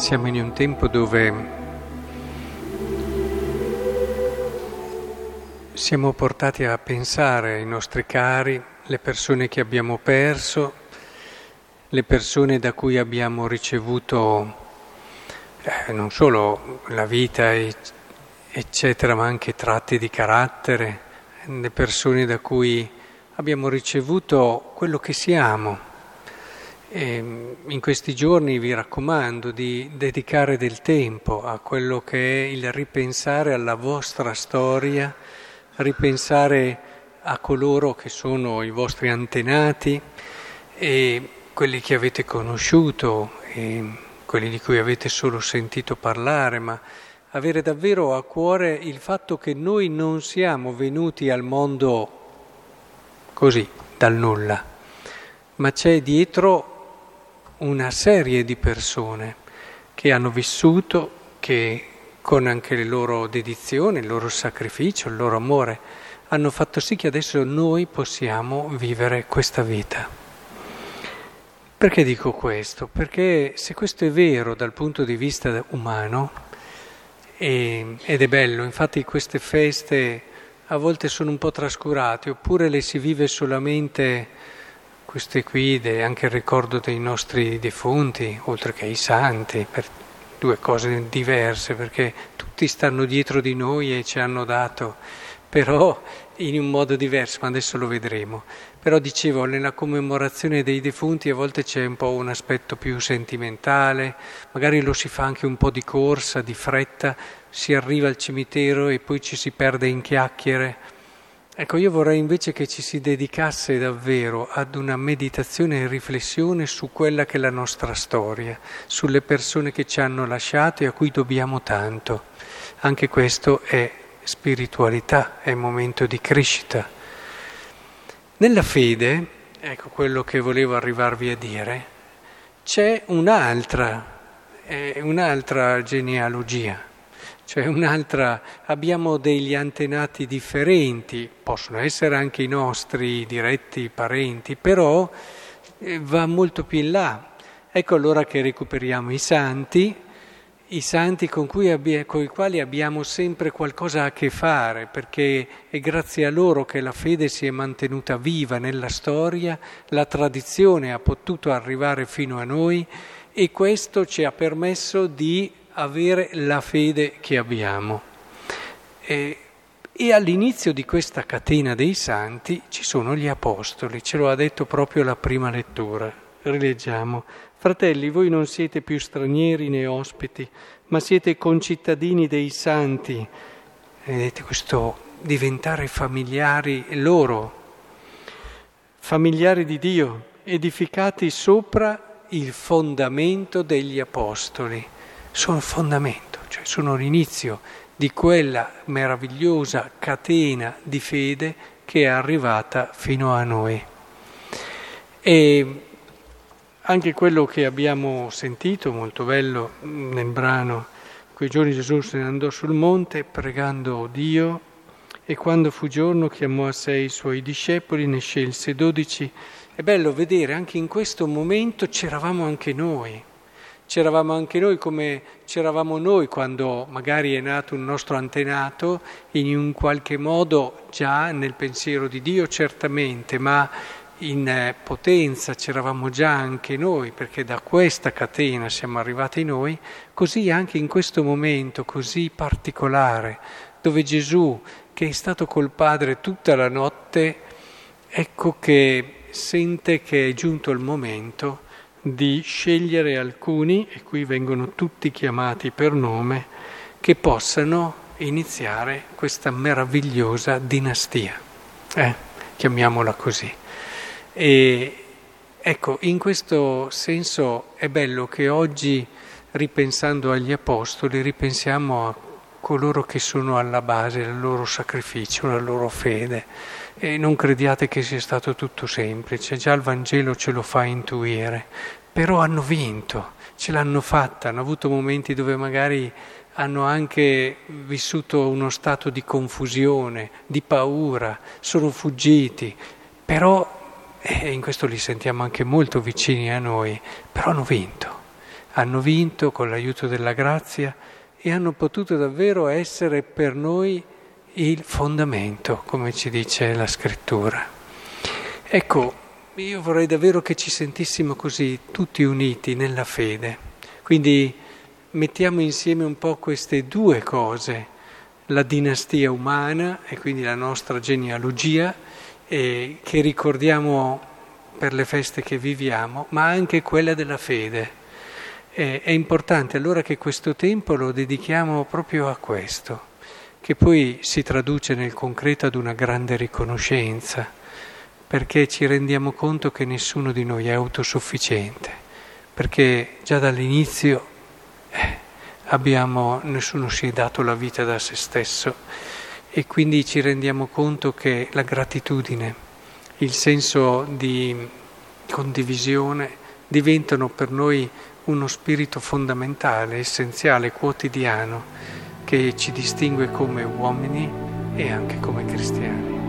Siamo in un tempo dove siamo portati a pensare ai nostri cari, le persone che abbiamo perso, le persone da cui abbiamo ricevuto eh, non solo la vita, eccetera, ma anche tratti di carattere, le persone da cui abbiamo ricevuto quello che siamo e in questi giorni vi raccomando di dedicare del tempo a quello che è il ripensare alla vostra storia, ripensare a coloro che sono i vostri antenati e quelli che avete conosciuto e quelli di cui avete solo sentito parlare, ma avere davvero a cuore il fatto che noi non siamo venuti al mondo così, dal nulla, ma c'è dietro una serie di persone che hanno vissuto, che con anche le loro dedizioni, il loro sacrificio, il loro amore, hanno fatto sì che adesso noi possiamo vivere questa vita. Perché dico questo? Perché se questo è vero dal punto di vista umano, e, ed è bello, infatti queste feste a volte sono un po' trascurate, oppure le si vive solamente queste guide, anche il ricordo dei nostri defunti, oltre che ai santi, per due cose diverse, perché tutti stanno dietro di noi e ci hanno dato, però in un modo diverso, ma adesso lo vedremo. Però dicevo, nella commemorazione dei defunti a volte c'è un po' un aspetto più sentimentale, magari lo si fa anche un po' di corsa, di fretta, si arriva al cimitero e poi ci si perde in chiacchiere Ecco, io vorrei invece che ci si dedicasse davvero ad una meditazione e riflessione su quella che è la nostra storia, sulle persone che ci hanno lasciato e a cui dobbiamo tanto. Anche questo è spiritualità, è momento di crescita. Nella fede, ecco quello che volevo arrivarvi a dire, c'è un'altra, eh, un'altra genealogia cioè un'altra, abbiamo degli antenati differenti, possono essere anche i nostri diretti parenti, però eh, va molto più in là. Ecco allora che recuperiamo i santi, i santi con, abbia, con, i quali abbiamo sempre qualcosa a che fare, perché è grazie a loro che la fede si è mantenuta viva nella storia, la tradizione ha potuto arrivare fino a noi e questo ci ha permesso di avere la fede che abbiamo. E, e all'inizio di questa catena dei santi ci sono gli apostoli, ce lo ha detto proprio la prima lettura. Rileggiamo. Fratelli, voi non siete più stranieri né ospiti, ma siete concittadini dei santi. Vedete questo diventare familiari loro, familiari di Dio, edificati sopra il fondamento degli apostoli sono fondamento, cioè sono l'inizio di quella meravigliosa catena di fede che è arrivata fino a noi. E anche quello che abbiamo sentito, molto bello nel brano, quei giorni Gesù se ne andò sul monte pregando Dio e quando fu giorno chiamò a sé i suoi discepoli, ne scelse dodici. È bello vedere anche in questo momento c'eravamo anche noi c'eravamo anche noi come c'eravamo noi quando magari è nato un nostro antenato, in un qualche modo già nel pensiero di Dio certamente, ma in eh, potenza c'eravamo già anche noi, perché da questa catena siamo arrivati noi, così anche in questo momento così particolare, dove Gesù, che è stato col Padre tutta la notte, ecco che sente che è giunto il momento di scegliere alcuni, e qui vengono tutti chiamati per nome, che possano iniziare questa meravigliosa dinastia, eh? chiamiamola così. E ecco, in questo senso è bello che oggi, ripensando agli apostoli, ripensiamo a coloro che sono alla base del loro sacrificio, la loro fede. E non crediate che sia stato tutto semplice, già il Vangelo ce lo fa intuire, però hanno vinto, ce l'hanno fatta, hanno avuto momenti dove magari hanno anche vissuto uno stato di confusione, di paura, sono fuggiti, però, e in questo li sentiamo anche molto vicini a noi, però hanno vinto, hanno vinto con l'aiuto della grazia e hanno potuto davvero essere per noi il fondamento, come ci dice la scrittura. Ecco, io vorrei davvero che ci sentissimo così, tutti uniti nella fede. Quindi mettiamo insieme un po' queste due cose, la dinastia umana e quindi la nostra genealogia, eh, che ricordiamo per le feste che viviamo, ma anche quella della fede. Eh, è importante allora che questo tempo lo dedichiamo proprio a questo, che poi si traduce nel concreto ad una grande riconoscenza, perché ci rendiamo conto che nessuno di noi è autosufficiente, perché già dall'inizio eh, abbiamo, nessuno si è dato la vita da se stesso e quindi ci rendiamo conto che la gratitudine, il senso di condivisione diventano per noi uno spirito fondamentale, essenziale, quotidiano, che ci distingue come uomini e anche come cristiani.